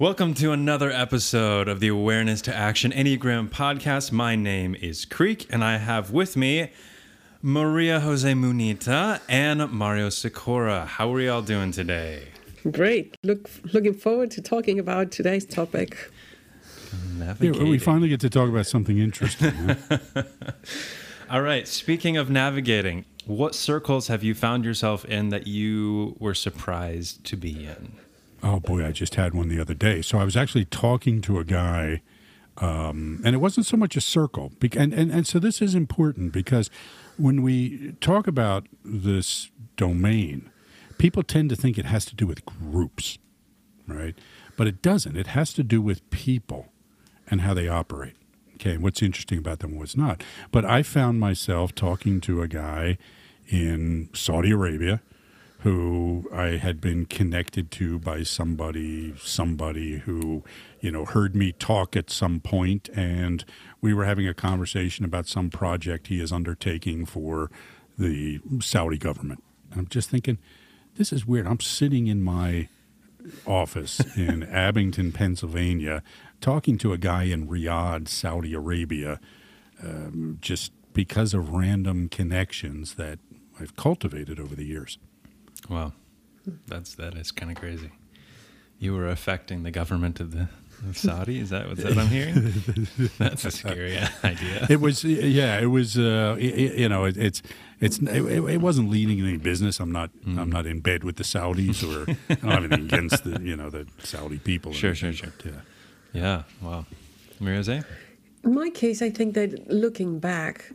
Welcome to another episode of the Awareness to Action Enneagram podcast. My name is Creek, and I have with me Maria Jose Munita and Mario Sikora. How are we all doing today? Great. Look, looking forward to talking about today's topic. Yeah, we finally get to talk about something interesting. Huh? all right. Speaking of navigating, what circles have you found yourself in that you were surprised to be in? Oh boy, I just had one the other day. So I was actually talking to a guy, um, and it wasn't so much a circle. And, and, and so this is important because when we talk about this domain, people tend to think it has to do with groups, right? But it doesn't. It has to do with people and how they operate. Okay, what's interesting about them, what's not. But I found myself talking to a guy in Saudi Arabia who I had been connected to by somebody, somebody who, you know, heard me talk at some point, and we were having a conversation about some project he is undertaking for the Saudi government. And I'm just thinking, this is weird. I'm sitting in my office in Abington, Pennsylvania, talking to a guy in Riyadh, Saudi Arabia, um, just because of random connections that I've cultivated over the years. Wow, that's that is kind of crazy. You were affecting the government of the of Saudi. Is that what I'm hearing? That's a scary idea. It was, yeah, it was. Uh, it, you know, it, it's it's it, it, wasn't leading any business. I'm not mm. I'm not in bed with the Saudis or I don't have anything against the you know the Saudi people. Sure, sure, sure. yeah, yeah. Wow, Maria In my case, I think that looking back,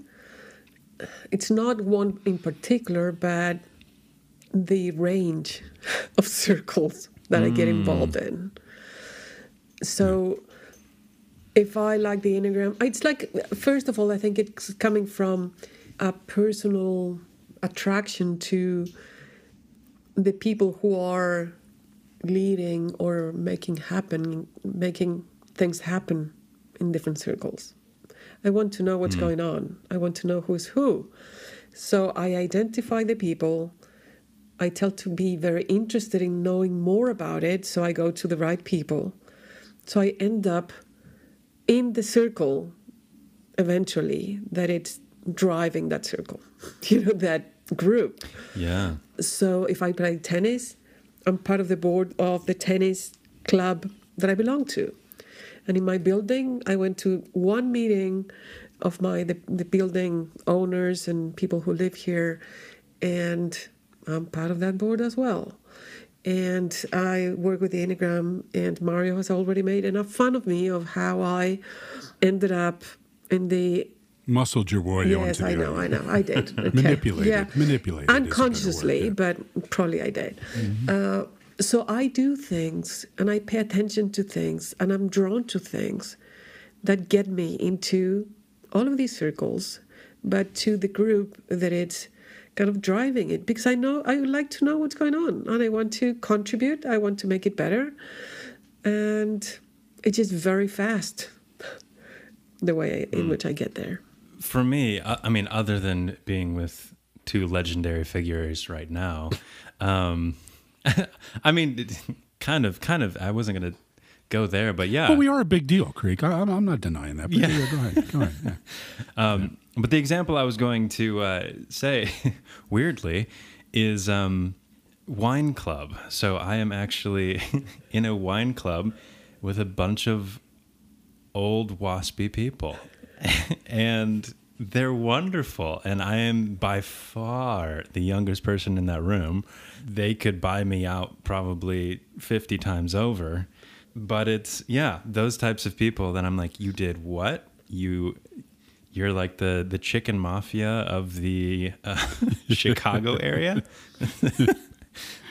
it's not one in particular, but the range of circles that mm. I get involved hmm. in. So if I like the Enneagram, it's like, first of all, I think it's coming from a personal attraction to the people who are leading or making happen, making things happen in different circles. I want to know what's mm. going on. I want to know who's who. So I identify the people I tend to be very interested in knowing more about it, so I go to the right people. So I end up in the circle eventually that it's driving that circle, you know, that group. Yeah. So if I play tennis, I'm part of the board of the tennis club that I belong to. And in my building, I went to one meeting of my the, the building owners and people who live here and I'm part of that board as well. And I work with the Enneagram, and Mario has already made enough fun of me of how I ended up in the muscled your way yes, I know, I know, I did. Okay. manipulated, yeah. manipulated, unconsciously, word, yeah. but probably I did. Mm-hmm. Uh, so I do things, and I pay attention to things, and I'm drawn to things that get me into all of these circles, but to the group that it's kind of driving it because I know I would like to know what's going on and I want to contribute. I want to make it better, and it's just very fast the way in mm. which I get there. For me, I mean, other than being with two legendary figures right now, um, I mean, kind of, kind of. I wasn't gonna go there, but yeah. Well, we are a big deal, Creek. I, am not denying that. But yeah. yeah, go ahead. Go ahead. Yeah. Um, but the example I was going to uh, say, weirdly, is um, wine club. So I am actually in a wine club with a bunch of old waspy people, and they're wonderful. And I am by far the youngest person in that room. They could buy me out probably 50 times over. But it's, yeah, those types of people that I'm like, you did what? You you're like the the chicken mafia of the uh, Chicago area.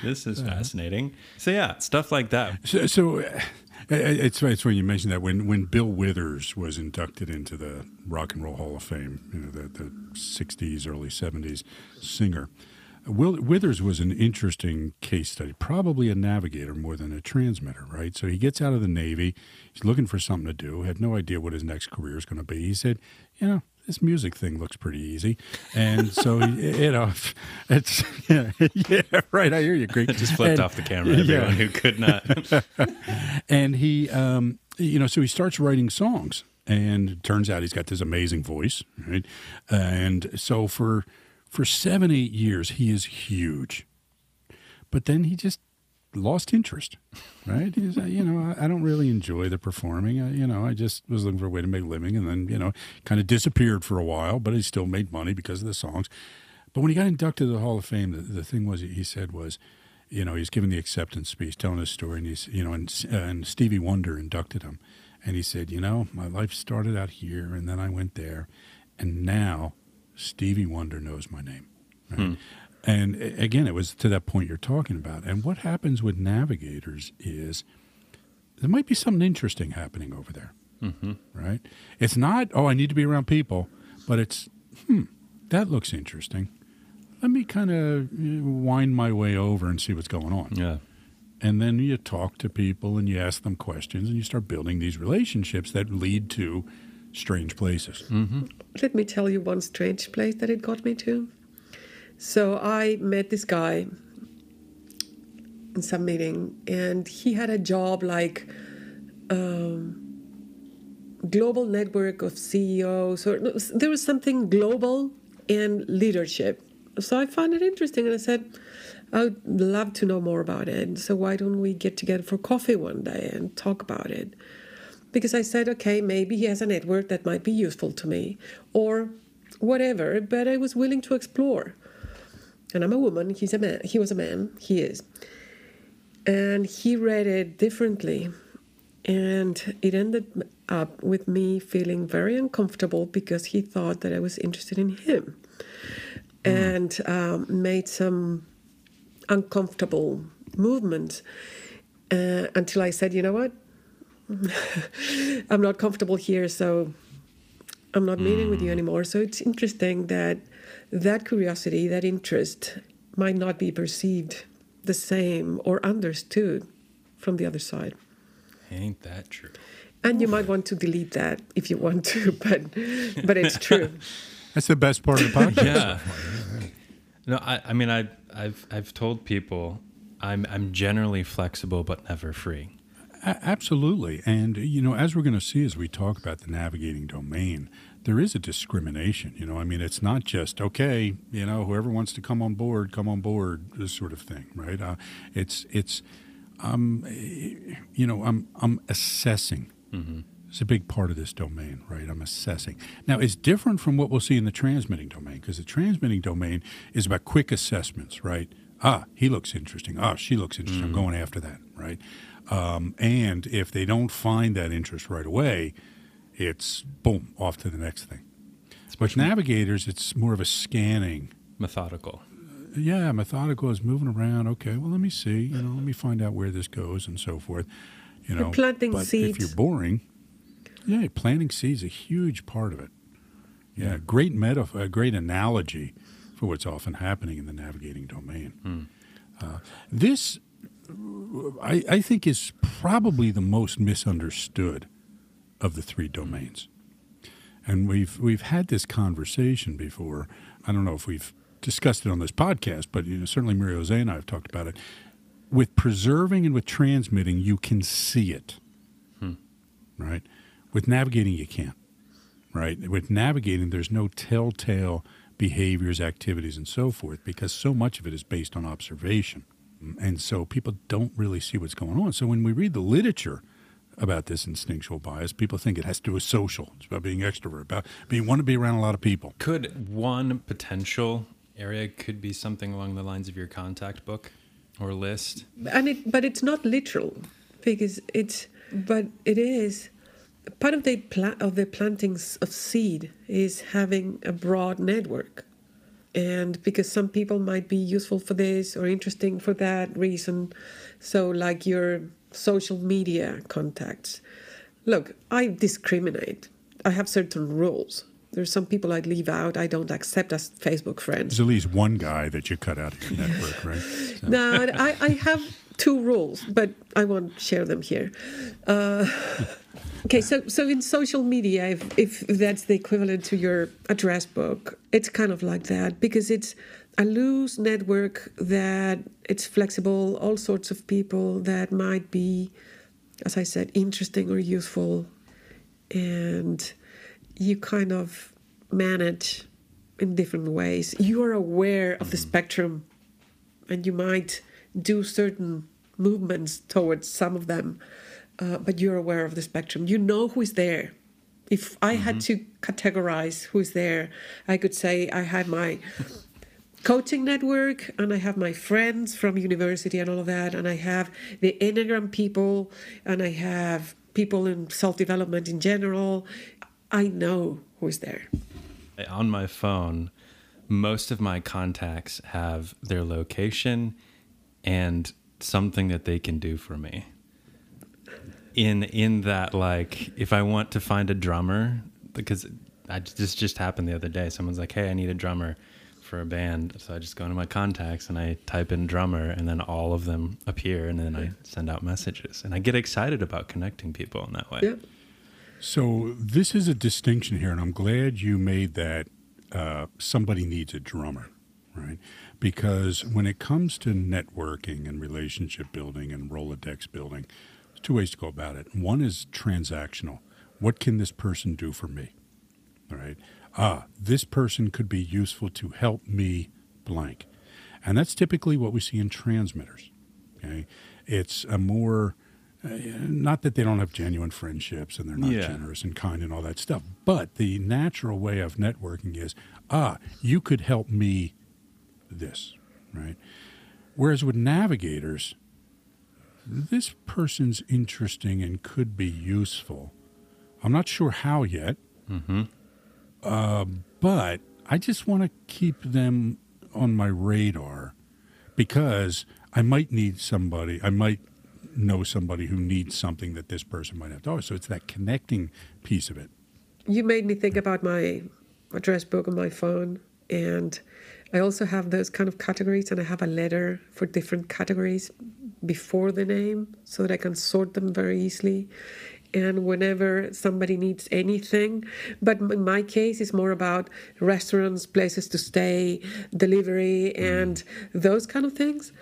this is uh-huh. fascinating. So yeah, stuff like that. So, so uh, it's it's when you mentioned that when when Bill Withers was inducted into the Rock and Roll Hall of Fame, you know the the '60s, early '70s singer. Will, Withers was an interesting case study, probably a navigator more than a transmitter, right? So he gets out of the Navy, he's looking for something to do, had no idea what his next career is going to be. He said, you know, this music thing looks pretty easy. And so, you know, it's, yeah, yeah, right. I hear you, Greg. It just flipped And- off the camera. Everyone yeah. who could not. and he um, you know so he starts writing songs and it turns out he's got this amazing voice right and so for for seven eight years he is huge. But then he just lost interest right? He's you know I, I don't really enjoy the performing. I, you know i just was looking for a way to make a living and then you know kind of disappeared for a while but he still made money because of the songs. But when he got inducted to the hall of fame the, the thing was he said was you know, he's giving the acceptance speech, telling his story, and he's, you know, and, uh, and Stevie Wonder inducted him, and he said, you know, my life started out here, and then I went there, and now Stevie Wonder knows my name. Right? And again, it was to that point you're talking about. And what happens with navigators is there might be something interesting happening over there, hmm right? It's not, oh, I need to be around people, but it's, hmm, that looks interesting. Let me kind of wind my way over and see what's going on. Yeah. And then you talk to people and you ask them questions and you start building these relationships that lead to strange places. hmm Let me tell you one strange place that it got me to. So I met this guy in some meeting, and he had a job like um, global network of CEOs, or there was something global and leadership. So I found it interesting, and I said, I would love to know more about it. So why don't we get together for coffee one day and talk about it? Because I said, okay, maybe he has a network that might be useful to me or whatever, but I was willing to explore. And I'm a woman, he's a man, he was a man, he is. And he read it differently. And it ended up with me feeling very uncomfortable because he thought that I was interested in him and um, made some uncomfortable movements uh, until I said, you know what? I'm not comfortable here, so I'm not meeting with you mm. anymore. So it's interesting that that curiosity, that interest, might not be perceived the same or understood from the other side. Ain't that true? And you might want to delete that if you want to, but but it's true. That's the best part of the podcast. Yeah. No, I, I mean, I, I've, I've told people I'm, I'm generally flexible but never free. A- absolutely. And, you know, as we're going to see as we talk about the navigating domain, there is a discrimination. You know, I mean, it's not just, okay, you know, whoever wants to come on board, come on board, this sort of thing, right? Uh, it's, it's, um, eh, you know, I'm, I'm assessing. It's a big part of this domain, right? I'm assessing. Now, it's different from what we'll see in the transmitting domain because the transmitting domain is about quick assessments, right? Ah, he looks interesting. Ah, she looks interesting. I'm going after that, right? Um, and if they don't find that interest right away, it's boom, off to the next thing. With navigators, it's more of a scanning. Methodical. Yeah, methodical is moving around. Okay, well, let me see. You know, let me find out where this goes and so forth. You know, planting but if you're boring, yeah, planting seeds is a huge part of it. Yeah, great metaphor, a great analogy for what's often happening in the navigating domain. Uh, this, I, I think, is probably the most misunderstood of the three domains. And we've we've had this conversation before. I don't know if we've discussed it on this podcast, but you know, certainly Mary Jose and I have talked about it. With preserving and with transmitting, you can see it, hmm. right? With navigating, you can't, right? With navigating, there's no telltale behaviors, activities, and so forth because so much of it is based on observation, and so people don't really see what's going on. So when we read the literature about this instinctual bias. People think it has to do with social. It's about being extrovert, about being want to be around a lot of people. Could one potential area could be something along the lines of your contact book or list? and it but it's not literal because it's but it is part of the pla- of the plantings of seed is having a broad network and because some people might be useful for this or interesting for that reason. So like your social media contacts. Look i discriminate. I have certain rules. There's some people i leave out. I don't accept as facebook friends. There's at least one guy that you cut out of your network, right? So- no, I, I have two rules, but I won't share them here. Uh, okay, so so in social media, if, if that's the equivalent to your address book, it's kind of like that because it's a loose network that it's flexible, all sorts of people that might be, as I said, interesting or useful, and you kind of manage in different ways. You are aware of the mm-hmm. spectrum, and you might do certain movements towards some of them, uh, but you're aware of the spectrum. You know who is there. If I had to categorize who's there, I could say I have my coaching network and I have my friends from university and all of that, and I have the Enneagram people, and I have people in self development in general. I know who's there. On my phone, most of my contacts have their location and something that they can do for me. In in that like if I want to find a drummer because I this just happened the other day. Someone's like, "Hey, I need a drummer for a band." So I just go into my contacts and I type in drummer and then all of them appear and then I send out messages. And I get excited about connecting people in that way. Yeah. So this is a distinction here, and I'm glad you made that. Uh, somebody needs a drummer, right? Because when it comes to networking and relationship building and Rolodex building, there's two ways to go about it. One is transactional. What can this person do for me? All right. Ah, this person could be useful to help me blank. And that's typically what we see in transmitters. Okay. It's a more uh, not that they don't have genuine friendships and they're not Yeah. generous and kind and all that stuff, but the natural way of networking is, ah, you could help me this, right? Whereas with navigators, this person's interesting and could be useful. I'm not sure how yet, uh, but I just want to keep them on my radar because I might need somebody. I might know somebody who needs something that this person might have to offer. So it's that connecting piece of it. You made me think about my address book on my phone, and I also have those kind of categories, and I have a letter for different categories before the name so that I can sort them very easily. And whenever somebody needs anything, but in my case, it's more about restaurants, places to stay, delivery, mm. and those kind of things.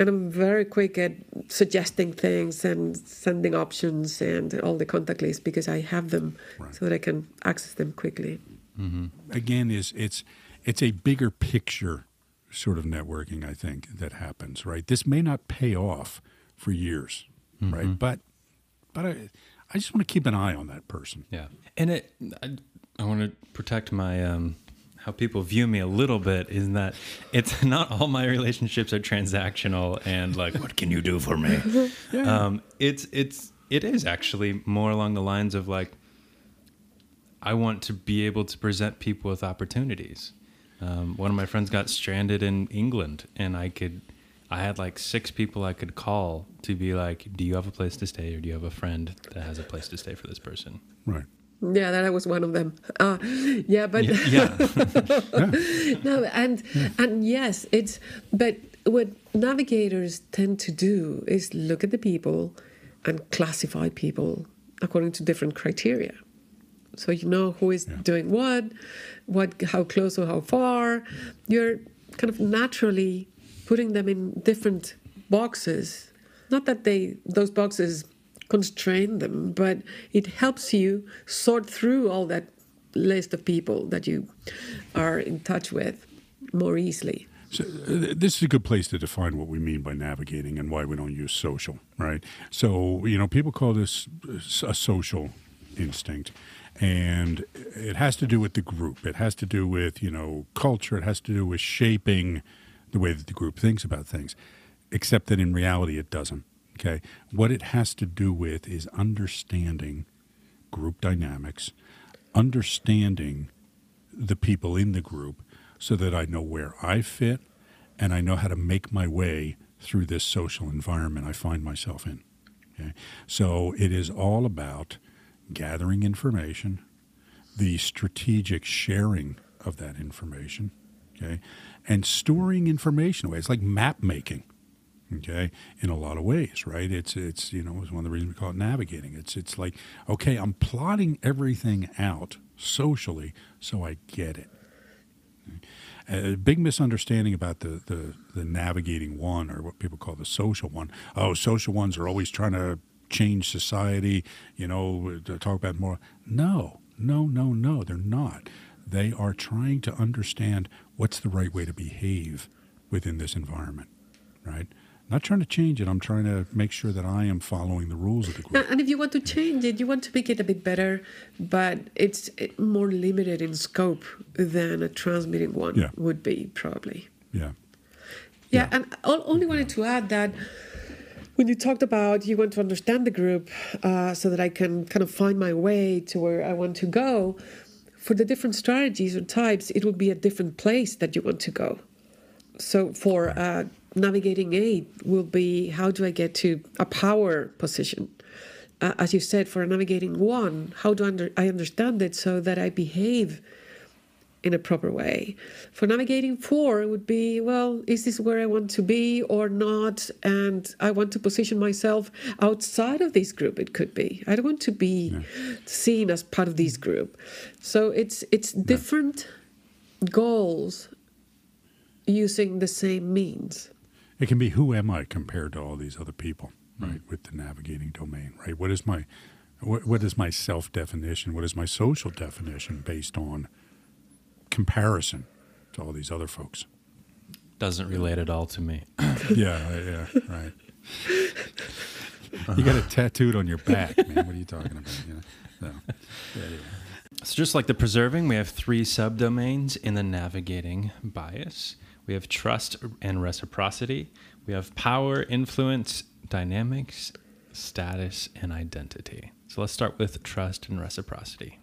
And I'm very quick at suggesting things and sending options and all the contact lists because I have them so that I can access them quickly. Mm-hmm. again is it's it's a bigger picture sort of networking I think that happens right? This may not pay off for years right? But but I, I just want to keep an eye on that person. Yeah, and it I, I want to protect my um how people view me a little bit is that it's not all my relationships are transactional and like what can you do for me? um, it's it's it is actually more along the lines of like I want to be able to present people with opportunities. Um, one of my friends got stranded in England, and I could, I had like six people I could call to be like, "Do you have a place to stay, or do you have a friend that has a place to stay for this person?" right Yeah, that was one of them. Uh, yeah, but Yeah, no, and and yes, it's but what navigators tend to do is look at the people and classify people according to different criteria. So you know who is doing what, what, how close or how far. You're kind of naturally putting them in different boxes. Not that they those boxes constrain them, but it helps you sort through all that list of people that you are in touch with more easily. So uh, this is a good place to define what we mean by navigating and why we don't use social, right? So you know, people call this a social instinct, and it has to do with the group. It has to do with you know culture. It has to do with shaping the way that the group thinks about things. Except that in reality, it doesn't. Okay, what it has to do with is understanding group dynamics, understanding the people in the group so that I know where I fit and I know how to make my way through this social environment I find myself in. Okay? So it is all about gathering information, the strategic sharing of that information, okay, and storing information away. It's like map making. okay in a lot of ways right it's it's you know it's one of the reasons we call it navigating it's it's like okay i'm plotting everything out socially so i get it a big misunderstanding about the, the, the navigating one or what people call the social one. Oh, social ones are always trying to change society, you know, to talk about more. No, no, no, no, they're not. They are trying to understand what's the right way to behave within this environment, right? not trying to change it. I'm trying to make sure that I am following the rules of the group. And if you want to change it, you want to make it a bit better, but it's more limited in scope than a transmitting one yeah. would be, probably. Yeah. Yeah, yeah. and I only wanted to add that when you talked about you want to understand the group uh, so that I can kind of find my way to where I want to go, for the different strategies or types, it would be a different place that you want to go. So for uh, navigating eight will be how do I get to a power position? Uh, as you said, for navigating one, how do under, I understand it so that I behave in a proper way? For navigating four, it would be well, is this where I want to be or not? And I want to position myself outside of this group. It could be. I don't want to be yeah. seen as part of this group. So it's it's different yeah. goals using the same means. It can be who am I compared to all these other people, hmm. right? Mm. With the navigating domain, right? What is my what, what is my self definition? What is my social definition based on comparison to all these other folks? Doesn't relate at all to me. yeah, yeah, right. you got it tattooed on your back, man. What are you talking about? Yeah. No. Yeah, yeah. So just like the preserving, we have three subdomains in the navigating bias. We have trust and reciprocity. We have power, influence, dynamics, status, and identity. So let's start with trust and reciprocity.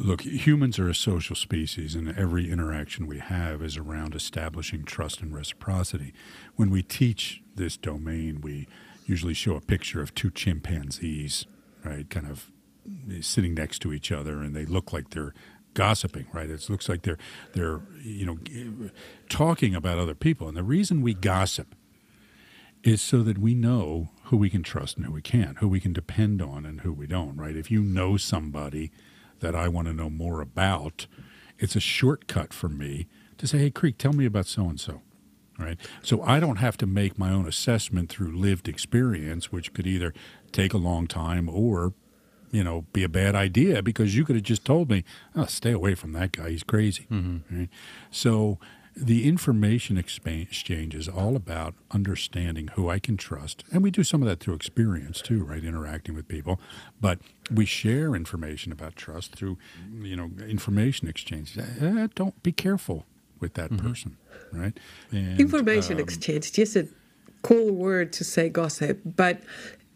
Look, humans are a social species, and every interaction we have is around establishing trust and reciprocity. When we teach this domain, we usually show a picture of two chimpanzees, right, kind of sitting next to each other, and they look like they're gossiping, right? It looks like they're they're you know talking about other people, and the reason we gossip is so that we know who we can trust and who we can't, who we can depend on and who we don't, right? If you know somebody that I want to know more about, it's a shortcut for me to say, "Hey, Creek, tell me about so and so." Right? So I don't have to make my own assessment through lived experience, which could either take a long time or you know, be a bad idea because you could have just told me, oh, stay away from that guy. He's crazy. Mm-hmm. Right? So the information exchange is all about understanding who I can trust. And we do some of that through experience too, right? Interacting with people. But we share information about trust through, you know, information exchange. Uh, don't be careful with that mm-hmm. person, right? And, information um, exchange, just a cool word to say gossip, but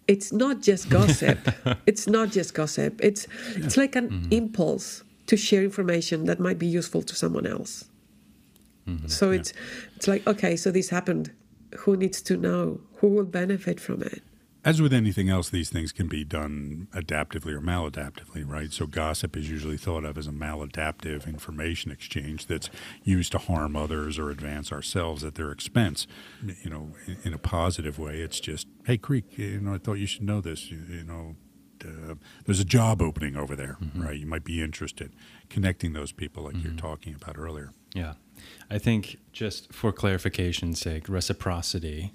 it's not just gossip. it's not just gossip. It's yeah. it's like an mm-hmm. impulse to share information that might be useful to someone else. Mm-hmm. So yeah. it's it's like okay, so this happened. Who needs to know? Who will benefit from it? As with anything else, these things can be done adaptively or maladaptively, right? So, gossip is usually thought of as a maladaptive information exchange that's used to harm others or advance ourselves at their expense. You know, in, a positive way, it's just, hey, Creek, you know, I thought you should know this. You, you know, uh, there's a job opening over there, mm-hmm. right? You might be interested. Connecting those people, like mm-hmm. you're talking about earlier. Yeah. I think just for clarification's sake, reciprocity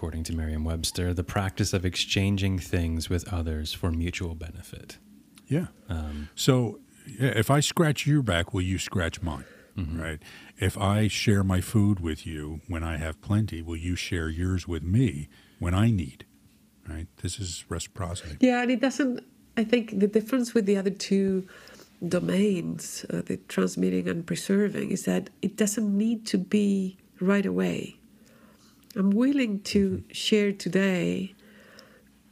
according to Merriam Webster, the practice of exchanging things with others for mutual benefit. Yeah. Um, so yeah, if I scratch your back, will you scratch mine? Mm-hmm. Right. If I share my food with you when I have plenty, will you share yours with me when I need? Right. This is reciprocity. Yeah, and it doesn't. I think the difference with the other two domains, uh, the transmitting and preserving, is that it doesn't need to be right away. I'm willing to share today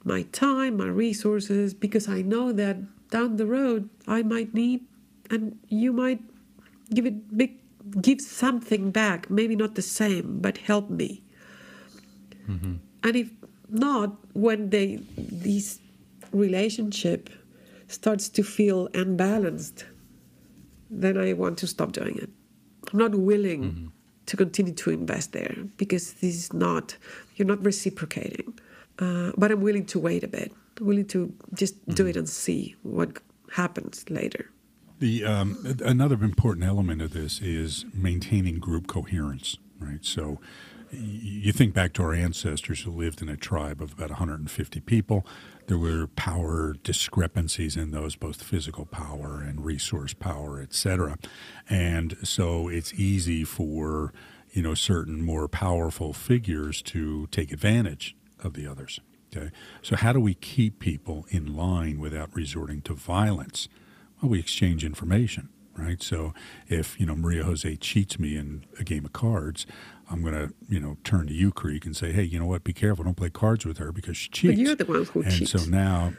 my time, my resources, because I know that down the road I might need, and you might give it big, give something back. Maybe not the same, but help me. Mm-hmm. And if not, when they this relationship starts to feel unbalanced, then I want to stop doing it. I'm not willing mm-hmm. to continue to invest there because this is not you're not reciprocating. Uh, but I'm willing to wait a bit, I'm willing to just do it and see what happens later. The um, another important element of this is maintaining group coherence, right? So you think back to our ancestors who lived in a tribe of about 150 people. There were power discrepancies in those, both physical power and resource power, et cetera. And so it's easy for you know certain more powerful figures to take advantage of the others. Okay, so how do we keep people in line without resorting to violence? Well, we exchange information, right? So if you know Maria Jose cheats me in a game of cards, I'm going to you know turn to you, Creek, and say, hey, you know what? Be careful. Don't play cards with her because she cheats. But you're the one who and cheats. so now.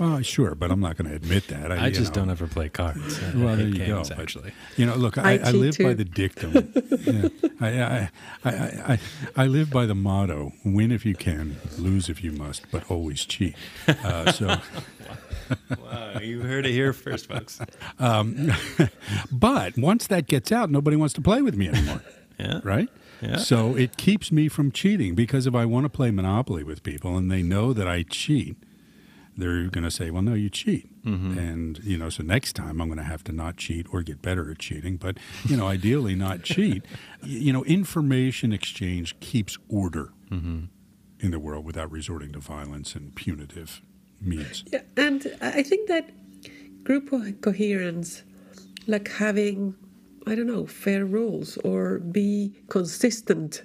Well, sure, but I'm not going to admit that. I, you just know. don't ever play cards. I Well, there you games, go. but, Actually, you know, look, I, I I, cheat live by the dictum. yeah, I, I, I, I, I, I live by the motto: win if you can, lose if you must, but always cheat. Uh, so, wow, you heard it here first, folks. but once that gets out, nobody wants to play with me anymore. Yeah, right? Yeah. So it keeps me from cheating because if I want to play Monopoly with people and they know that I cheat, they're going to say, "Well, no, you cheat," mm-hmm. and you know, so next time I'm going to have to not cheat or get better at cheating, but you know, ideally not cheat. You know, information exchange keeps order mm-hmm. in the world without resorting to violence and punitive means. Yeah, and I I think that group coherence, like having, I don't know, fair rules or be consistent,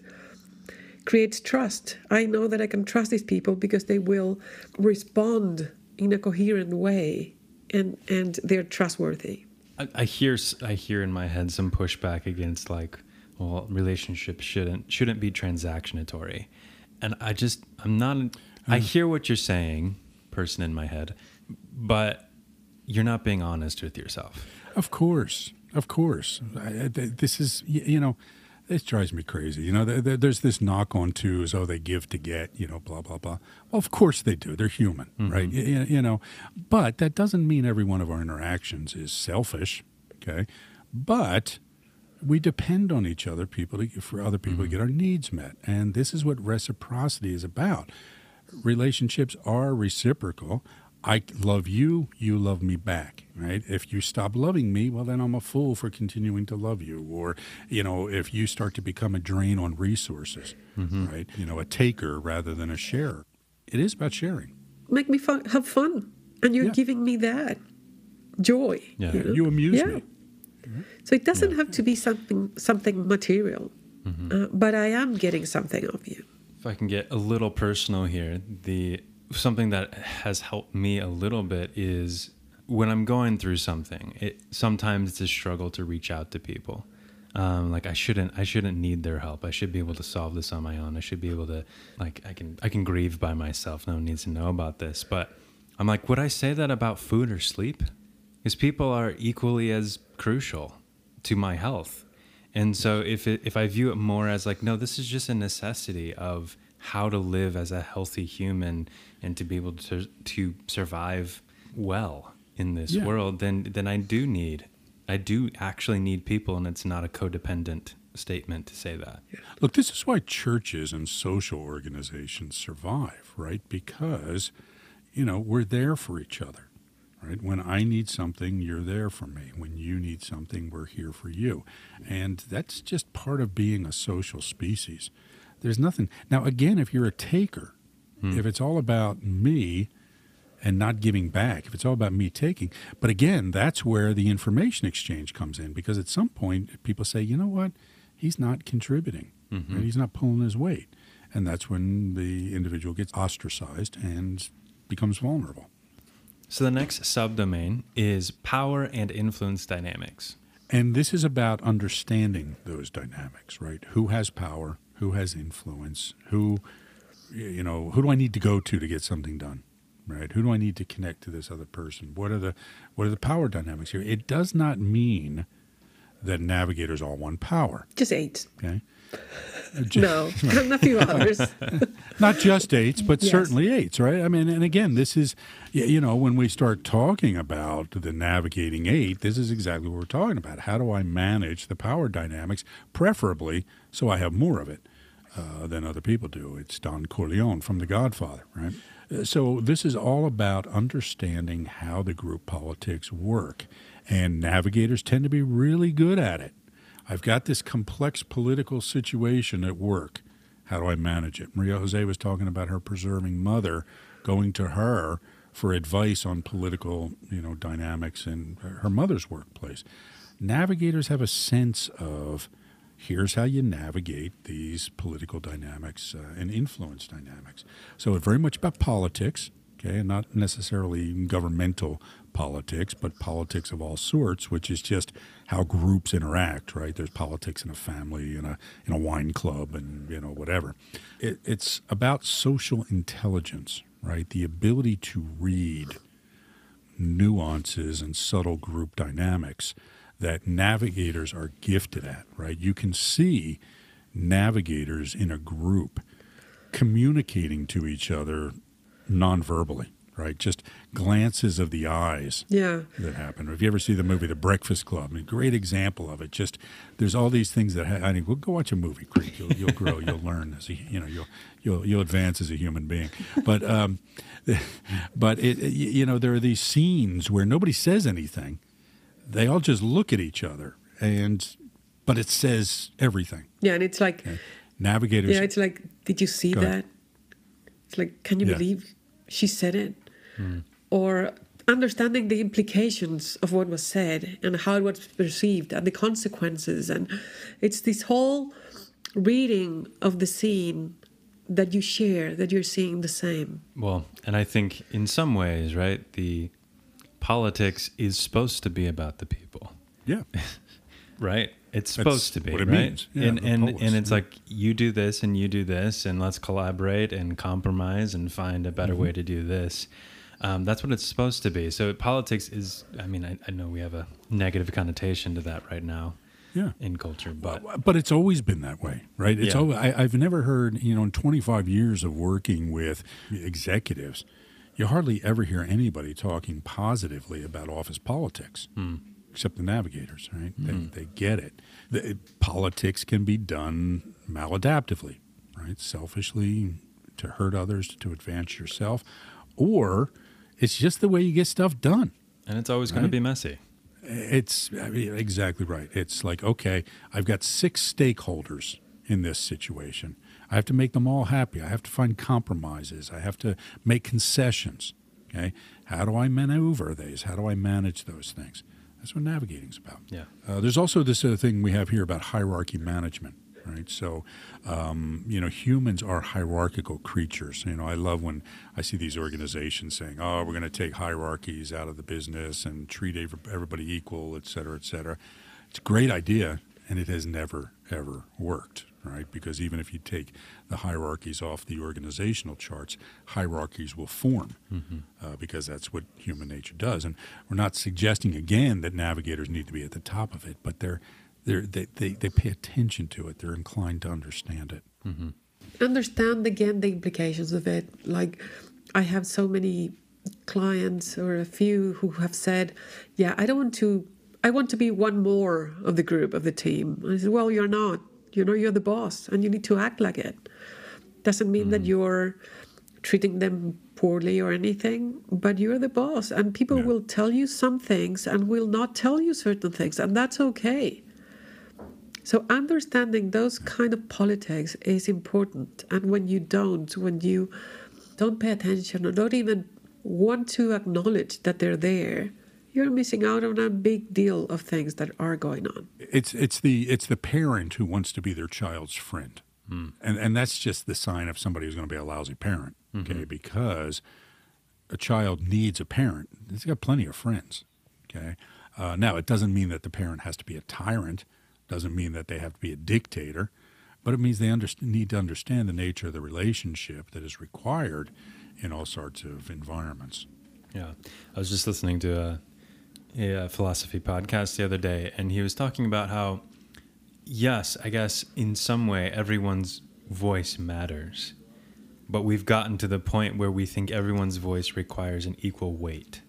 creates trust. I know that I can trust these people because they will respond in a coherent way, and and they're trustworthy. I, I hear I hear in my head some pushback against like, well, relationships shouldn't shouldn't be transactionatory, and I just I'm not. Hmm. I hear what you're saying, person in my head, but you're not being honest with yourself. Of course, of course. I, I- this is, you know, this drives me crazy. You know, th- th- there's this knock on twos. Oh, they give to get. You know, blah blah blah. Well, of course they do. They're human, mm-hmm. right? Y- y- you know, but that doesn't mean every one of our interactions is selfish. Okay, but we depend on each other, people to, for other people to mm-hmm. get our needs met, and this is what reciprocity is about. Relationships are reciprocal. I love you, you love me back, right? If you stop loving me, well, then I'm a fool for continuing to love you. Or, you know, if you start to become a drain on resources, right? You know, a taker rather than a sharer. It is about sharing. Make me fun, have fun, and you're Yeah. giving me that joy. Yeah. know? You amuse Yeah. me. So it doesn't have to be something something material, Mm-hmm. uh, but I am getting something of you. If I can get a little personal here, the something that has helped me a little bit is when I'm going through something. It sometimes it's a struggle to reach out to people. Um, like I shouldn't, I shouldn't need their help. I should be able to solve this on my own. I should be able to, like, I can, I can grieve by myself. No one needs to know about this. But I'm like, would I say that about food or sleep? Because people are equally as crucial to my health. And so if it, if I view it more as like, no, this is just a necessity of how to live as a healthy human and to be able to to survive well in this Yeah. world, then then I do need I do actually need people and it's not a codependent statement to say that. Look, this is why churches and social organizations survive, right? Because, you know, we're there for each other, right? When I need something, you're there for me. When you need something, we're here for you. And that's just part of being a social species. There's nothing. Now, again, if you're a taker, Hmm. if it's all about me, and not giving back, if it's all about me taking. But again, that's where the information exchange comes in because at some point people say, you know what, he's not contributing, mm-hmm. right? he's not pulling his weight. And that's when the individual gets ostracized and becomes vulnerable. So the next subdomain is power and influence dynamics. And this is about understanding those dynamics, right? Who has power? Who has influence? Who, you know, who do I need to go to to get something done? Right? Who do I need to connect to this other person? What are the what are the power dynamics here? It does not mean that navigators all one power. Just eight. Okay. no, and a few others. Not just eights, but Yes. certainly eights, right? I mean, and again, this is, you know, when we start talking about the navigating eight, this is exactly what we're talking about. How do I manage the power dynamics, preferably so I have more of it uh, than other people do? It's Don Corleone from The Godfather, right? So this is all about understanding how the group politics work, and navigators tend to be really good at it. I've got this complex political situation at work. How do I manage it? Maria Jose was talking about her preserving mother, going to her for advice on political, you know, dynamics in her mother's workplace. Navigators have a sense of here's how you navigate these political dynamics uh, and influence dynamics. So it's very much about politics, okay, and not necessarily governmental politics, but politics of all sorts, which is just how groups interact, right? There's politics in a family, in a in a wine club, and you know whatever. It, it's about social intelligence, right? The ability to read nuances and subtle group dynamics that navigators are gifted at, right? You can see navigators in a group communicating to each other non-verbally, right? Just glances of the eyes Yeah. that happen. If you ever see the movie The Breakfast Club, a great example of it. Just there's all these things that ha- I think. Well, go watch a movie, Creek. You'll, you'll grow. You'll learn as a you know you'll you'll you'll advance as a human being. But um, but it, it- you know there are these scenes where nobody says anything. They all just look at each other, and but it says everything. Yeah, and it's like, Navigators. yeah, it's like, did you see that? ahead. It's like, can you Yeah. believe she said it? Hmm. Or understanding the implications of what was said and how it was perceived and the consequences. And it's this whole reading of the scene that you share, that you're seeing the same. Well, and I think in some ways, right, the politics is supposed to be about the people, yeah. right? It's That's supposed to be, what it right? means. Yeah, and and polis, and it's yeah. like you do this and you do this, and let's collaborate and compromise and find a better Mm-hmm. way to do this. Um, that's what it's supposed to be. So politics is. I mean, I, I know we have a negative connotation to that right now Yeah. in culture, but But it's always been that way, right? It's Yeah. always, I, I've never heard, you know, in 25 years of working with executives, you hardly ever hear anybody talking positively about office politics, hmm. except the navigators, right? They, hmm. they get it. The, politics can be done maladaptively, right? Selfishly to hurt others, to advance yourself, or it's just the way you get stuff done. and it's always going to be messy. It's I mean, exactly right. It's like, okay, I've got six stakeholders in this situation. I have to make them all happy. I have to find compromises. I have to make concessions. Okay. How do I maneuver these? How do I manage those things? That's what navigating is about. Yeah. Uh, there's also this other thing we have here about hierarchy management, right? So, um, you know, humans are hierarchical creatures. You know, I love when I see these organizations saying, "Oh, we're going to take hierarchies out of the business and treat everybody equal, et cetera, et cetera." It's a great idea, and it has never ever worked, right? Because even if you take the hierarchies off the organizational charts, hierarchies will form uh, because that's what human nature does. And we're not suggesting again that navigators need to be at the top of it, but they're, they're, they, they, they pay attention to it. They're inclined to understand it. understand again the implications of it. Like, I have so many clients or a few who have said, "Yeah, I don't want to. I want to be one more of the group of the team." I said, "Well, you're not. You know, you're the boss, and you need to act like it. Doesn't mean that mm. you're treating them poorly or anything, but you're the boss, and people Yeah. will tell you some things and will not tell you certain things, and that's okay." So understanding those kind of politics is important. And when you don't, when you don't pay attention or don't even want to acknowledge that they're there, you're missing out on a big deal of things that are going on. It's, it's, the, it's the parent who wants to be their child's friend. Hmm. And, and that's just the sign of somebody who's going to be a lousy parent, mm-hmm. okay? Because a child needs a parent. He's got plenty of friends, okay? Uh, now, it doesn't mean that the parent has to be a tyrant, doesn't mean that they have to be a dictator, but it means they underst- need to understand the nature of the relationship that is required in all sorts of environments. Yeah, I was just listening to a, a philosophy podcast the other day, and he was talking about how yes, I guess in some way everyone's voice matters. But we've gotten to the point where we think everyone's voice requires an equal weight.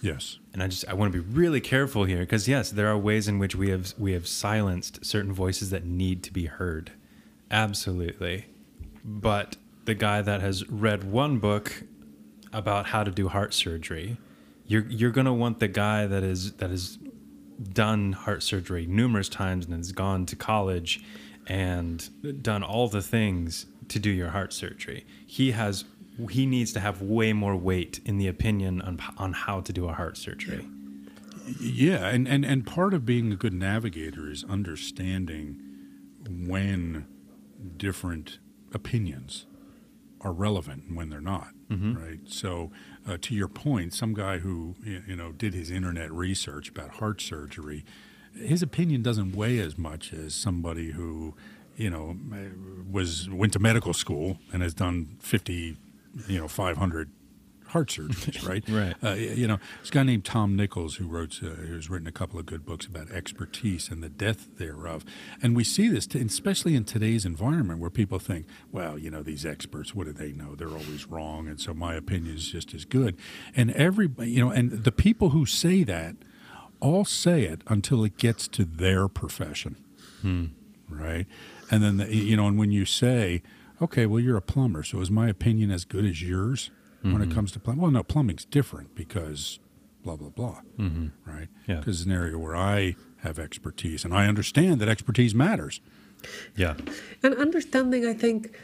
Yes. And I just I want to be really careful here because yes, there are ways in which we have we have silenced certain voices that need to be heard. Absolutely. But the guy that has read one book about how to do heart surgery, you're you're going to want the guy that is that has done heart surgery numerous times and has gone to college and done all the things to do your heart surgery. He has he needs to have way more weight in the opinion on on how to do a heart surgery. Yeah, and, and, and part of being a good navigator is understanding when different opinions are relevant and when they're not, mm-hmm. right? So, uh, to your point, some guy who you know did his internet research about heart surgery, his opinion doesn't weigh as much as somebody who, you know, was went to medical school and has done fifty, you know, five hundred heart surgeries, right? Right. Uh, you know, this guy named Tom Nichols who wrote, uh, who's written a couple of good books about expertise and the death thereof. And we see this, t- especially in today's environment where people think, well, you know, these experts, what do they know? They're always wrong. And so my opinion is just as good. And every, you know, and the people who say that all say it until it gets to their profession right? And then the, you know, and when you say, okay, well, you're a plumber, so is my opinion as good as yours when it mm-hmm. comes to plumbing? Well, no, plumbing's different because blah blah blah, mm-hmm. right? Yeah. Because it's an area where I have expertise, and I understand that expertise matters. Yeah. And understanding, I think,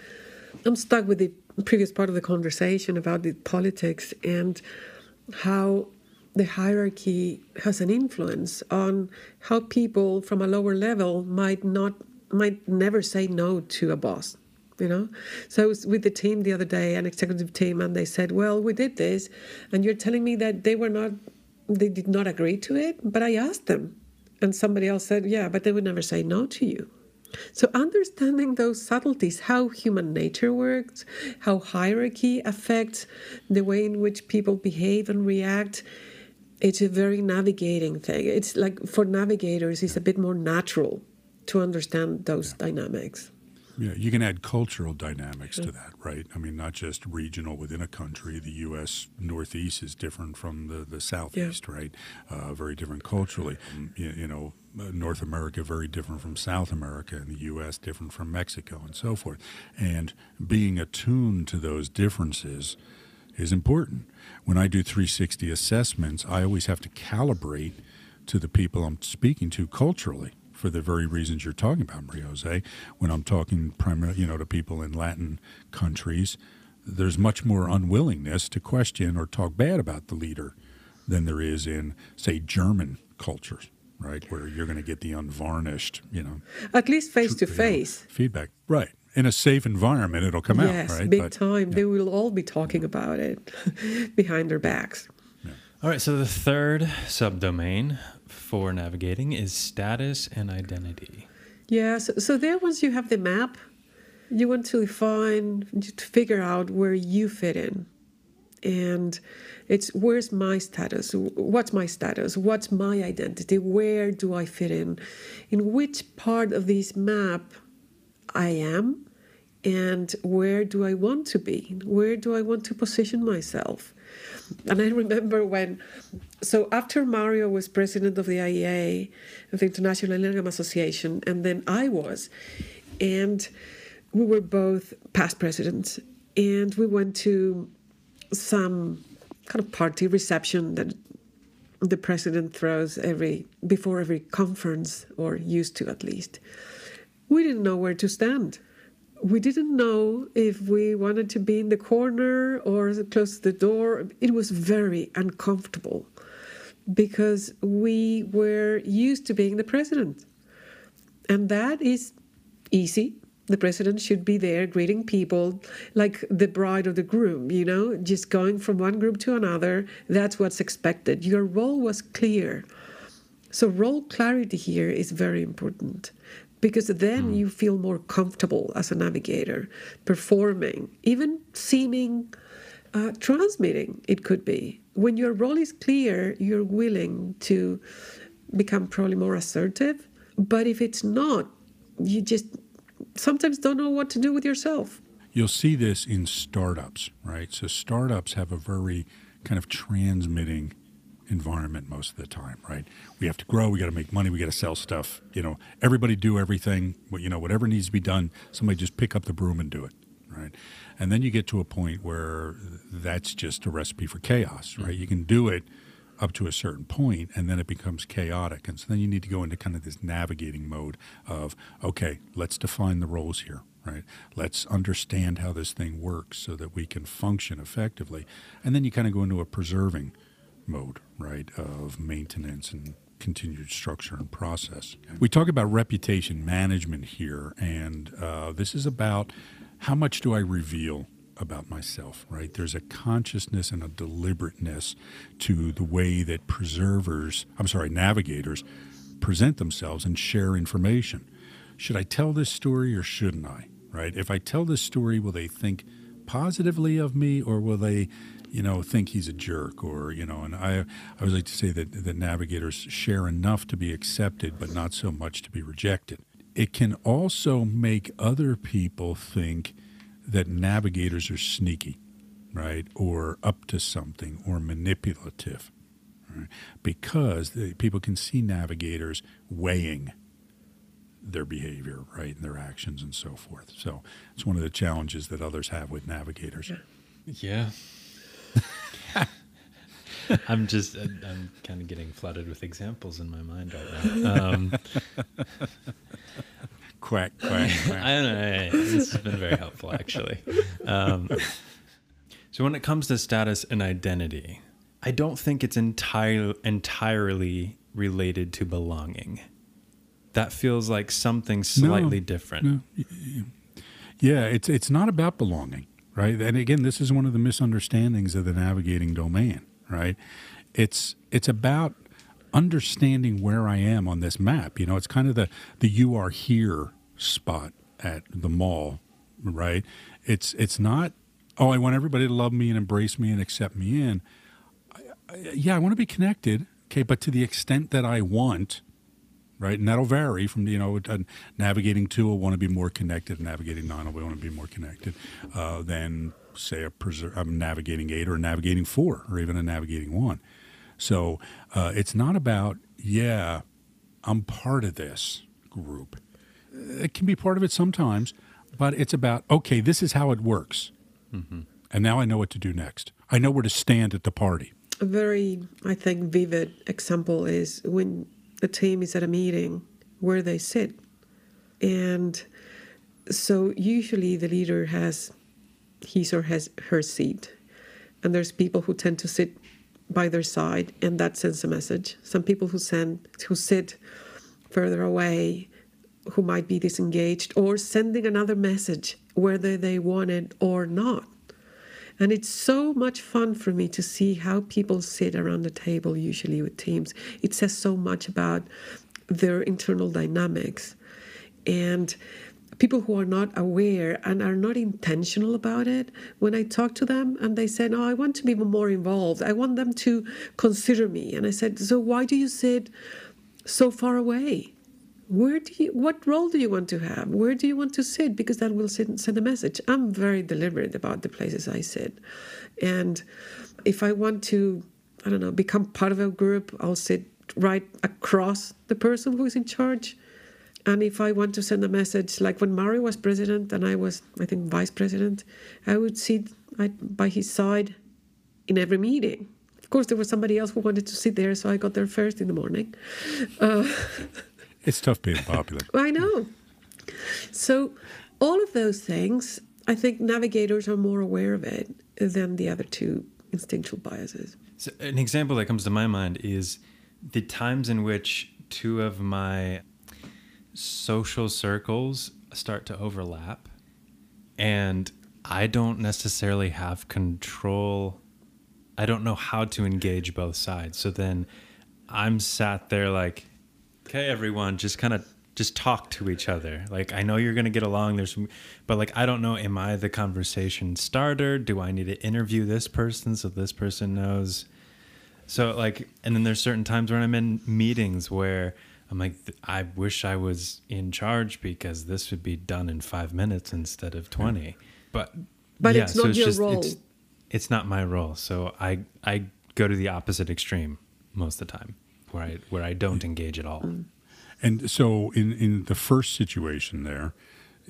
I'm stuck with the previous part of the conversation about the politics and how the hierarchy has an influence on how people from a lower level might not might never say no to a boss you know so i was with the team the other day an executive team and they said well we did this and you're telling me that they were not they did not agree to it but i asked them and somebody else said yeah but they would never say no to you so, understanding those subtleties, how human nature works, how hierarchy affects the way in which people behave and react, it's a very navigating thing. It's like for navigators, it's a bit more natural to understand those dynamics. Yeah, you can add cultural dynamics to that, right? I mean, not just regional within a country. The U.S. Northeast is different from the, the Southeast, right? Uh, very different culturally. Um, You, you know, uh, North America very different from South America, and the U.S. different from Mexico, and so forth. And being attuned to those differences is important. When I do 360 assessments, I always have to calibrate to the people I'm speaking to culturally for the very reasons you're talking about, Maria Jose. When I'm talking primarily, you know, to people in Latin countries, there's much more unwillingness to question or talk bad about the leader than there is in, say, German cultures, right, where you're going to get the unvarnished, you know, At least face to you know, face. feedback. Right. In a safe environment, it'll come Yes, out, right? big But- time. They will all be talking about it behind their backs. All right, so the third subdomain for navigating is status and identity. Yeah, so, so there once you have the map, you want to define, to figure out where you fit in. And it's where's my status? What's my status? What's my identity? Where do I fit in? In which part of this map I am? And where do I want to be? Where do I want to position myself? And I remember when, so after Mario was president of the IEA, of the International Enneagram Association, and then I was, and we were both past presidents, and we went to some kind of party reception that the president throws every before every conference, or used to at least. We didn't know where to stand we didn't know if we wanted to be in the corner or close the door. It was very uncomfortable because we were used to being the president. And that is easy. The president should be there greeting people like the bride or the groom, you know, just going from one group to another. That's what's expected. Your role was clear. So, role clarity here is very important because then you feel more comfortable as a navigator, performing, even seeming, uh, transmitting, it could be. When your role is clear, you're willing to become probably more assertive. But if it's not, you just sometimes don't know what to do with yourself. You'll see this in startups, right? So startups have a very kind of transmitting environment most of the time, right? We have to grow, we got to make money, we got to sell stuff. You know, everybody do everything. You know, whatever needs to be done, somebody just pick up the broom and do it, right? And then you get to a point where that's just a recipe for chaos, right? Mm-hmm. You can do it up to a certain point and then it becomes chaotic. And so then you need to go into kind of this navigating mode of, okay, let's define the roles here, right? Let's understand how this thing works so that we can function effectively. And then you kind of go into a preserving mode, right, of maintenance and continued structure and process. We talk about reputation management here, and uh, this is about how much do I reveal about myself, right? There's a consciousness and a deliberateness to the way that preservers, I'm sorry, navigators, present themselves and share information. Should I tell this story or shouldn't I, right? If I tell this story, will they think positively of me or will they you know, think he's a jerk or, you know, and I, I would like to say that, that navigators share enough to be accepted, but not so much to be rejected. It can also make other people think that navigators are sneaky, right, or up to something or manipulative, right? because the, people can see navigators weighing their behavior, right, and their actions and so forth. So it's one of the challenges that others have with navigators. Yeah. I'm just, I'm kind of getting flooded with examples in my mind right now. Um, quack, quack, quack. I don't know. This has been very helpful, actually. Um, so when it comes to status and identity, I don't think it's entire, entirely related to belonging. That feels like something slightly No, different. no. Yeah, it's it's not about belonging, right? And again, this is one of the misunderstandings of the navigating domain, right? It's it's about understanding where I am on this map. You know, it's kind of the the you are here spot at the mall, right? It's it's not oh, I want everybody to love me and embrace me and accept me in. I, I, yeah, I want to be connected, okay, but to the extent that I want, right? And that'll vary from you know uh, navigating two will want to be more connected, navigating nine will want to be more connected uh, than say a preser- I'm navigating eight or a navigating four or even a navigating one. So uh, it's not about yeah, I'm part of this group. It can be part of it sometimes, but it's about okay, this is how it works, and now I know what to do next. I know where to stand at the party. A very, I think, vivid example is when the team is at a meeting where they sit. And so usually the leader has his or has her seat. And there's people who tend to sit by their side and that sends a message. Some people who send who sit further away who might be disengaged or sending another message whether they want it or not. And it's so much fun for me to see how people sit around the table, usually with teams. It says so much about their internal dynamics. And people who are not aware and are not intentional about it, when I talk to them and they say, No, I want to be more involved, I want them to consider me. And I said, So why do you sit so far away? Where do you what role do you want to have? Where do you want to sit? Because that will send, send a message. I'm very deliberate about the places i sit. And if i want to i don't know become part of a group i'll sit right across the person who is in charge. And if i want to send a message like when mario was president and i was i think vice president i would sit by his side in every meeting. Of course there was somebody else who wanted to sit there so i got there first in the morning. Uh, It's tough being popular. I know. So, all of those things, I think navigators are more aware of it than the other two instinctual biases. So an example that comes to my mind is the times in which two of my social circles start to overlap and I don't necessarily have control. I don't know how to engage both sides. So then I'm sat there like, okay, everyone, just kind of just talk to each other. Like I know you're gonna get along. There's, but like I don't know. Am I the conversation starter? Do I need to interview this person so this person knows? So like, and then there's certain times when I'm in meetings where I'm like, I wish I was in charge because this would be done in five minutes instead of 20. But, But it's not your role. It's, it's not my role. So I, I go to the opposite extreme most of the time where I, where I don't engage at all. And so, in, in the first situation there,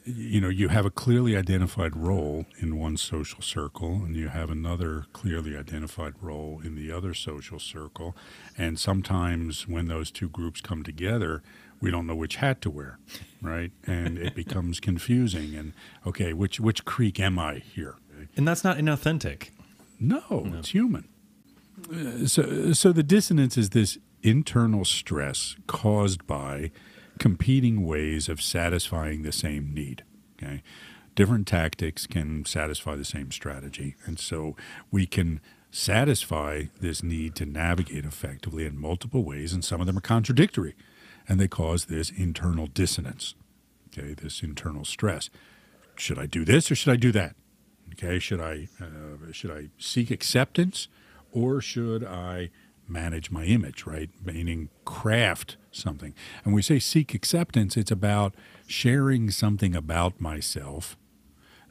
you know, you have a clearly identified role in one social circle, and you have another clearly identified role in the other social circle. And sometimes, when those two groups come together, we don't know which hat to wear, right? And it becomes confusing. And okay, which which creek am I here? And that's not inauthentic. No, it's human. Uh, So, so the dissonance is this internal stress caused by competing ways of satisfying the same need. Okay, different tactics can satisfy the same strategy, and so we can satisfy this need to navigate effectively in multiple ways, and some of them are contradictory, and they cause this internal dissonance. Okay, this internal stress. Should I do this or should I do that? Okay, should I uh, should I seek acceptance or should I manage my image? Right, meaning craft something. And we say seek acceptance, it's about sharing something about myself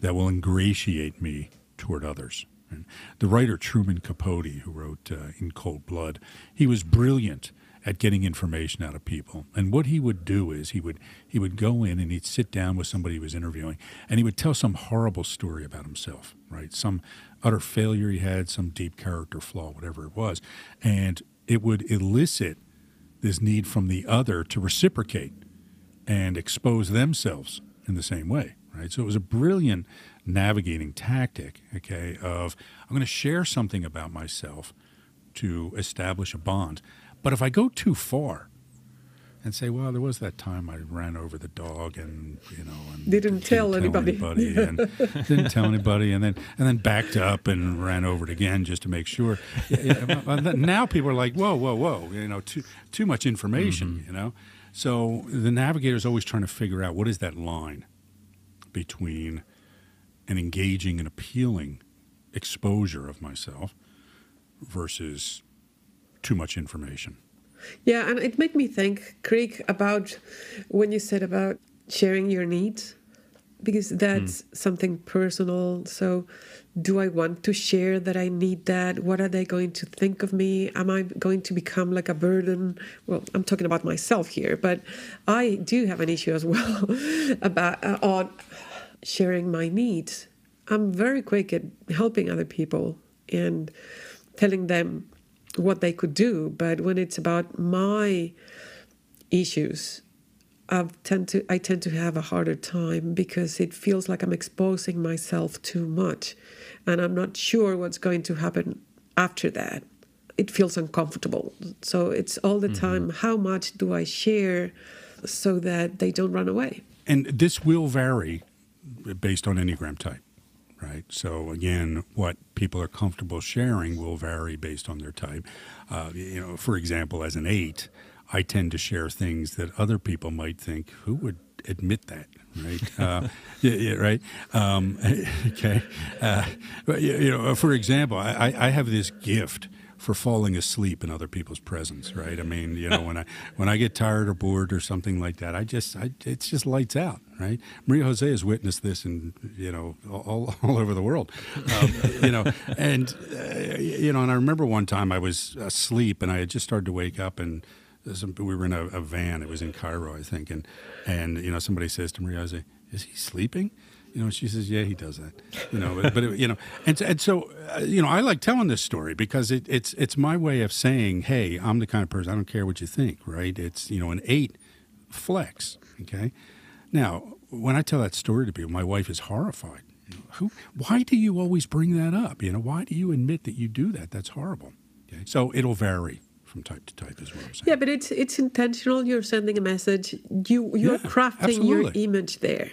that will ingratiate me toward others. And the writer Truman Capote, who wrote uh, In Cold Blood, he was brilliant at getting information out of people. And what he would do is he would he would go in and he'd sit down with somebody he was interviewing, and he would tell some horrible story about himself, right? Some utter failure he had, some deep character flaw, whatever it was, and it would elicit this need from the other to reciprocate and expose themselves in the same way, right? So it was a brilliant navigating tactic, okay, of I'm going to share something about myself to establish a bond. But if I go too far and say, well, there was that time I ran over the dog and, you know, and Didn't tell anybody. and didn't tell anybody and then and then backed up and ran over it again just to make sure. Yeah, yeah, but then- now people are like, whoa, whoa, whoa, you know, too too much information, mm-hmm. you know. So the navigator is always trying to figure out what is that line between an engaging and appealing exposure of myself versus too much information. Yeah, and it made me think, Craig, about when you said about sharing your needs, because that's something personal. So, do I want to share that I need that? What are they going to think of me? Am I going to become like a burden? Well, I'm talking about myself here, but I do have an issue as well about uh, on sharing my needs. I'm very quick at helping other people and telling them what they could do, but when it's about my issues, I tend to I tend to have a harder time because it feels like I'm exposing myself too much, and I'm not sure what's going to happen after that. It feels uncomfortable. So it's all the mm-hmm. time. How much do I share so that they don't run away? And this will vary based on Enneagram type, right? So again, what people are comfortable sharing will vary based on their type. Uh, you know, for example, as an eight, I tend to share things that other people might think, who would admit that, right? Uh, yeah, yeah, right. Um, okay. Uh, but, you know, for example, I I have this gift for falling asleep in other people's presence, right? I mean, you know, when I when I get tired or bored or something like that, I just I, it's just lights out, right? Maria Jose has witnessed this, in you know, all, all over the world, um, you know, and uh, you know, and I remember one time I was asleep and I had just started to wake up and. Some, we were in a, a van. It was in Cairo, I think, and and you know somebody says to Maria, Jose, "Is he sleeping?" You know, she says, "Yeah, he does that." You know, but, but it, you know, and and so uh, you know, I like telling this story because it, it's it's my way of saying, "Hey, I'm the kind of person I don't care what you think." Right? It's you know, an eight flex. Okay. Now, when I tell that story to people, my wife is horrified. You know, Who? Why do you always bring that up? You know, why do you admit that you do that? That's horrible. Okay. So it'll vary from type to type as well. Yeah, but it's it's intentional. You're sending a message. You you're Yeah, crafting your image there.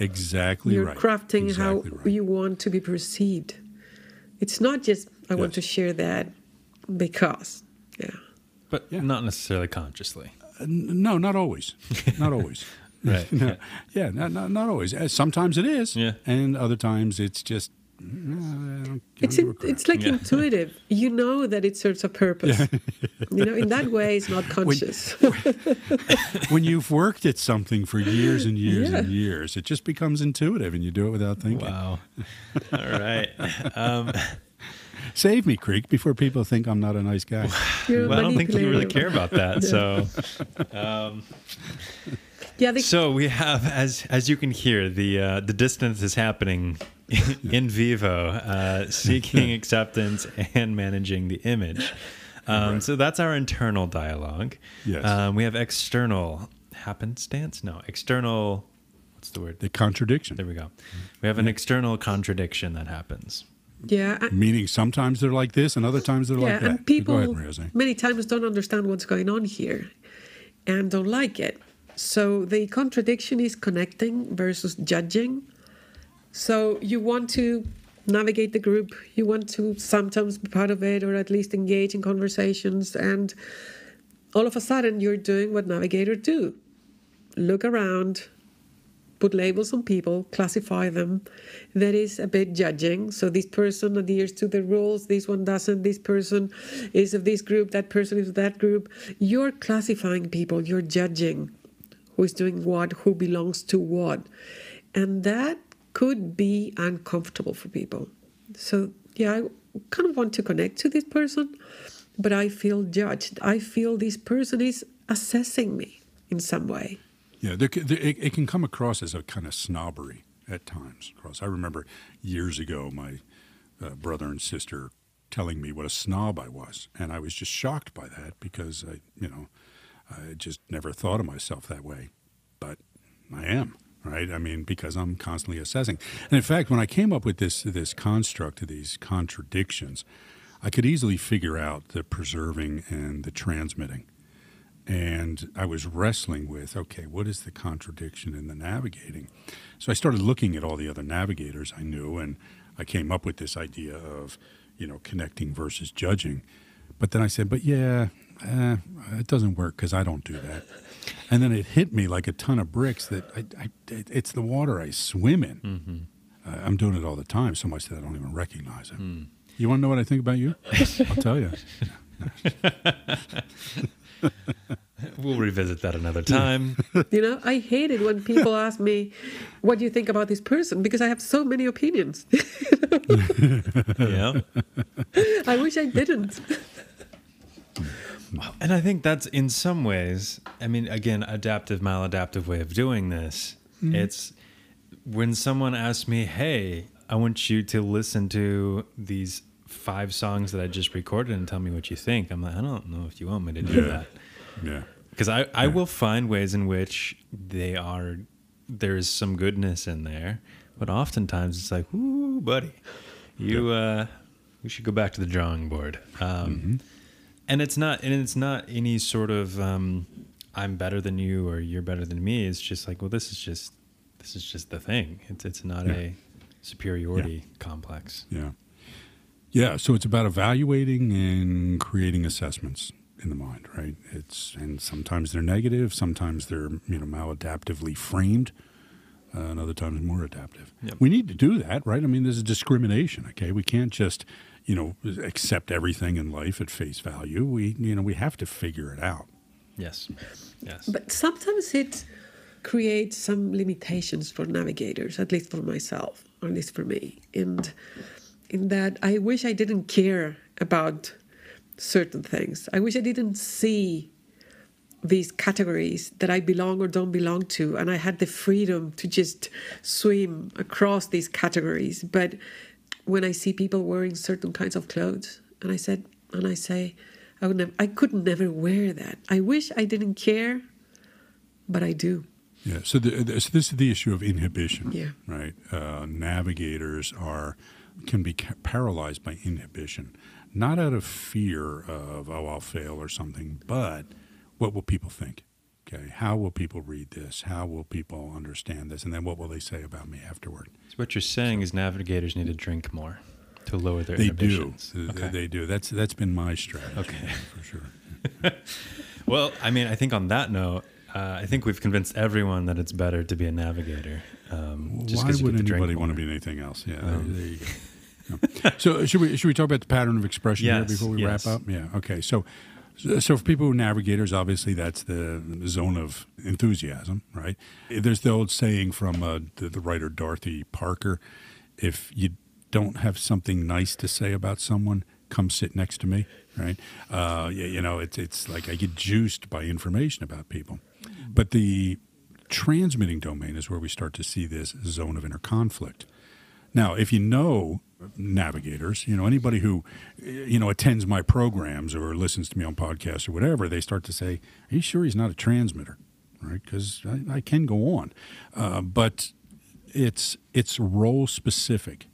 Exactly You're right. crafting exactly how right. you want to be perceived. It's not just I want to share that because. Yeah. But Yeah. not necessarily consciously. N- No, not always. Not always. Right. No. Yeah, not, not, not always. Uh, Sometimes it is. Yeah. And other times it's just "No, I don't- I It's in, give a crap." it's like Yeah. intuitive. You know that it serves a purpose. you know, in that way, it's not conscious. when you've worked at something for years and years and years, it just becomes intuitive, and you do it without thinking. Wow. All right. Um, Save me, Creek, before people think I'm not a nice guy. You're well, I don't think you really care about that. So, um, Yeah, they, so we have, as as you can hear, the uh, the dissonance is happening in vivo, uh, seeking acceptance and managing the image. Um, So that's our internal dialogue. Yes. Um, we have external happenstance. No, external. What's the word? The contradiction, There we go. We have an external contradiction that happens. yeah, and- meaning sometimes they're like this, and other times they're yeah, like that. and people Go ahead, many times don't understand what's going on here, and don't like it. So the contradiction is connecting versus judging. So you want to navigate the group, you want to sometimes be part of it, or at least engage in conversations, and all of a sudden you're doing what navigators do: look around, put labels on people, classify them. That is a bit judging. So this person adheres to the rules, this one doesn't, this person is of this group, that person is of that group. You're classifying people, you're judging who is doing what, who belongs to what. And that could be uncomfortable for people. So, yeah, I kind of want to connect to this person, but I feel judged. I feel this person is assessing me in some way. Yeah, there, there, it, it can come across as a kind of snobbery at times. Across, I remember years ago, my uh, brother and sister telling me what a snob I was, and I was just shocked by that because I, you know, I just never thought of myself that way, but I am. Right, I mean, because I'm constantly assessing, and in fact, when I came up with this this construct of these contradictions, I could easily figure out the preserving and the transmitting. And I was wrestling with, okay, what is the contradiction in the navigating? So I started looking at all the other navigators I knew, and I came up with this idea of, you know, connecting versus judging. But then I said, but yeah, eh, it doesn't work because I don't do that. And then it hit me like a ton of bricks that I, I, it's the water I swim in. Uh, I'm doing it all the time, so much that I don't even recognize it. You want to know what I think about you? I'll tell you. We'll revisit that another time. You know, I hate it when people ask me, "What do you think about this person?" Because I have so many opinions. yeah. I wish I didn't. And I think that's in some ways, I mean, again, adaptive, maladaptive way of doing this. It's when someone asks me, hey, I want you to listen to these five songs that I just recorded and tell me what you think. I'm like, I don't know if you want me to do Yeah. that. Yeah. Because I, I will find ways in which they are, there's some goodness in there. But oftentimes it's like, ooh, buddy, you, uh, we should go back to the drawing board. Um, And it's not, and it's not any sort of, um, I'm better than you or you're better than me. It's just like, well, this is just, this is just the thing. It's, it's not Yeah. a superiority complex. Yeah. Yeah. So it's about evaluating and creating assessments in the mind, right? It's and sometimes they're negative, sometimes they're you know maladaptively framed, uh, and other times more adaptive. Yep. We need to do that, right? I mean, there's a discrimination. Okay, we can't just you know accept everything in life at face value. We you know we have to figure it out. Yes. Yes. But sometimes it creates some limitations for navigators, at least for myself, or at least for me. And in that, I wish I didn't care about certain things. I wish I didn't see these categories that I belong or don't belong to, and I had the freedom to just swim across these categories. But when I see people wearing certain kinds of clothes, and I said, and I say, I would never, I could never wear that. I wish I didn't care, but I do. Yeah. So, the, so this is the issue of inhibition. Yeah. Right. Uh, navigators are can be paralyzed by inhibition, not out of fear of oh I'll fail or something, but what will people think? Okay. How will people read this? How will people understand this? And then what will they say about me afterward? So what you're saying is navigators need to drink more to lower their They do. inhibitions. Th- Okay. They do. That's that's been my strategy. Okay. For sure. Well, I mean, I think on that note, uh, I think we've convinced everyone that it's better to be a navigator. Um, just Why would get to drink anybody want to be anything else? Yeah. Um, there you go. So should we should we talk about the pattern of expression here before we yes. wrap up? Yeah. Okay. So so for people who are navigators, obviously that's the zone of enthusiasm, right? There's the old saying from uh, the, the writer Dorothy Parker: if you don't have something nice to say about someone, come sit next to me, right? Uh, you, you know, it's it's like I get juiced by information about people, but the transmitting domain is where we start to see this zone of inner conflict. Now, if you know navigators, you know anybody who you know attends my programs or listens to me on podcasts or whatever, they start to say, "Are you sure he's not a transmitter?" Right? Because I, I can go on, uh, but it's it's role specific.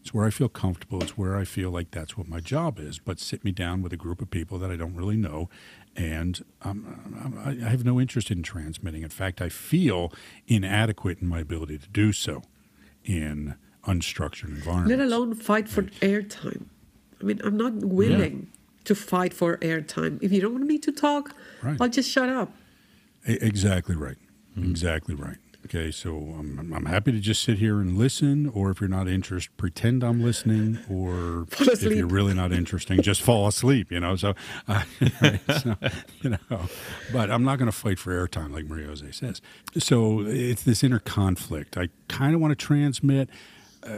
It's where I feel comfortable. It's where I feel like that's what my job is. But sit me down with a group of people that I don't really know, and I I have no interest in transmitting. In fact, I feel inadequate in my ability to do so in unstructured environment. Let alone fight for airtime. I mean, I'm not willing to fight for airtime. If you don't want me to talk, Right. I'll just shut up. E- Exactly right. Exactly right. Okay, so I'm, I'm happy to just sit here and listen, or if you're not interested, pretend I'm listening, or Fall if you're really not interesting, just fall asleep. You know, so, uh, right, so, you know, but I'm not going to fight for airtime like Maria Jose says. So it's this inner conflict. I kind of want to transmit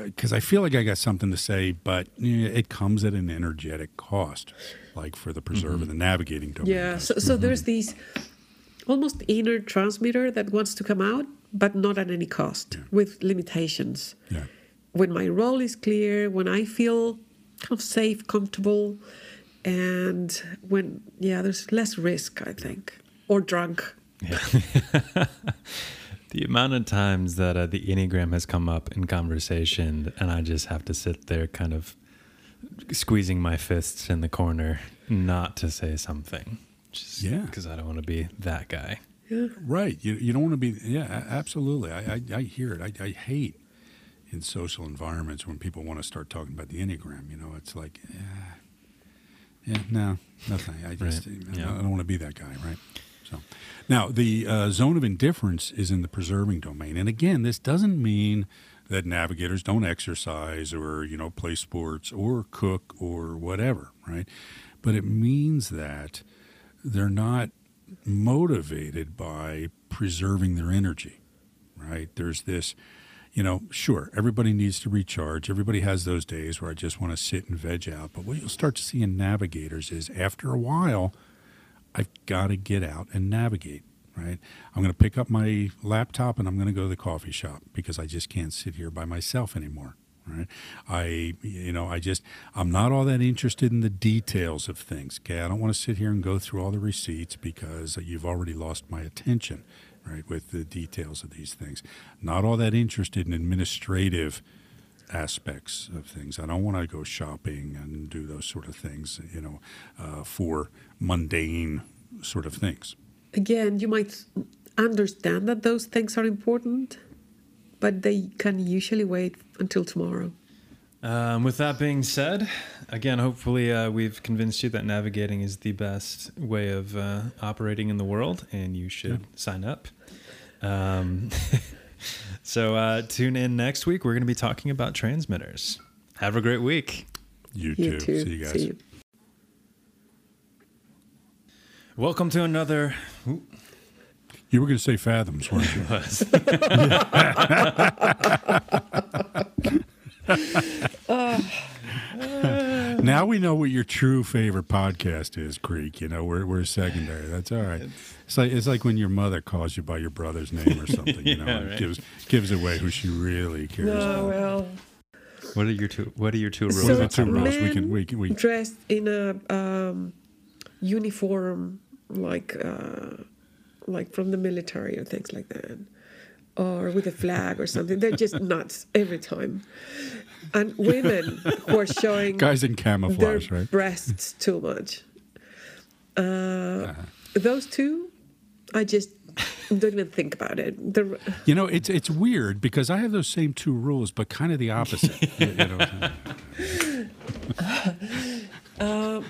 because I feel like I got something to say, but yeah, it comes at an energetic cost, like for the preserve and mm-hmm. the navigating domain. Yeah. does. So, so mm-hmm. there's these almost inner transmitter that wants to come out, but not at any cost, with limitations. yeah. When my role is clear, when I feel kind of safe, comfortable, and when yeah, there's less risk, I think, or drunk. Yeah. the amount of times that uh, the Enneagram has come up in conversation, and I just have to sit there kind of squeezing my fists in the corner not to say something. Just Yeah. Because I don't want to be that guy. Yeah. Right. You, you don't want to be, yeah, absolutely. I, I, I hear it. I, I hate in social environments when people want to start talking about the Enneagram. You know, it's like, yeah, yeah no, nothing. I just, Right. I, Yeah. don't want to be that guy, right? So now the uh, zone of indifference is in the preserving domain. And again, this doesn't mean that navigators don't exercise or, you know, play sports or cook or whatever, right? But it means that they're not motivated by preserving their energy, right? There's this, you know, sure, everybody needs to recharge. Everybody has those days where I just want to sit and veg out. But what you'll start to see in navigators is after a while, I've got to get out and navigate, right? I'm going to pick up my laptop and I'm going to go to the coffee shop because I just can't sit here by myself anymore. Right. I, you know, I just, I'm not all that interested in the details of things. Okay. I don't want to sit here and go through all the receipts because you've already lost my attention, right, with the details of these things. Not all that interested in administrative aspects of things. I don't want to go shopping and do those sort of things, you know, uh, for mundane sort of things. Again, you might understand that those things are important, but they can usually wait until tomorrow. Um, with that being said, again, hopefully uh, we've convinced you that navigating is the best way of uh, operating in the world, and you should sign up. Um, so uh, tune in next week. We're going to be talking about transmitters. Have a great week. You, You too. too. See you guys. See you. Welcome to another. Ooh, You were going to say fathoms, weren't you? was. now we know what your true favorite podcast is, Creek. You know, we're, we're secondary. That's all right. It's like it's like when your mother calls you by your brother's name or something. You know, Yeah, and right. gives gives away who she really cares about. Oh, well. What are your two? What are your two rules? So What are two thumb? rules? We can men we can we dressed in a um, uniform, like uh, like from the military or things like that, or with a flag or something. They're just nuts every time. And women who are showing guys in their camouflage, right? breasts too much. Uh, Those two, I just don't even think about it. The, You know, it's it's weird because I have those same two rules, but kind of the opposite. you know,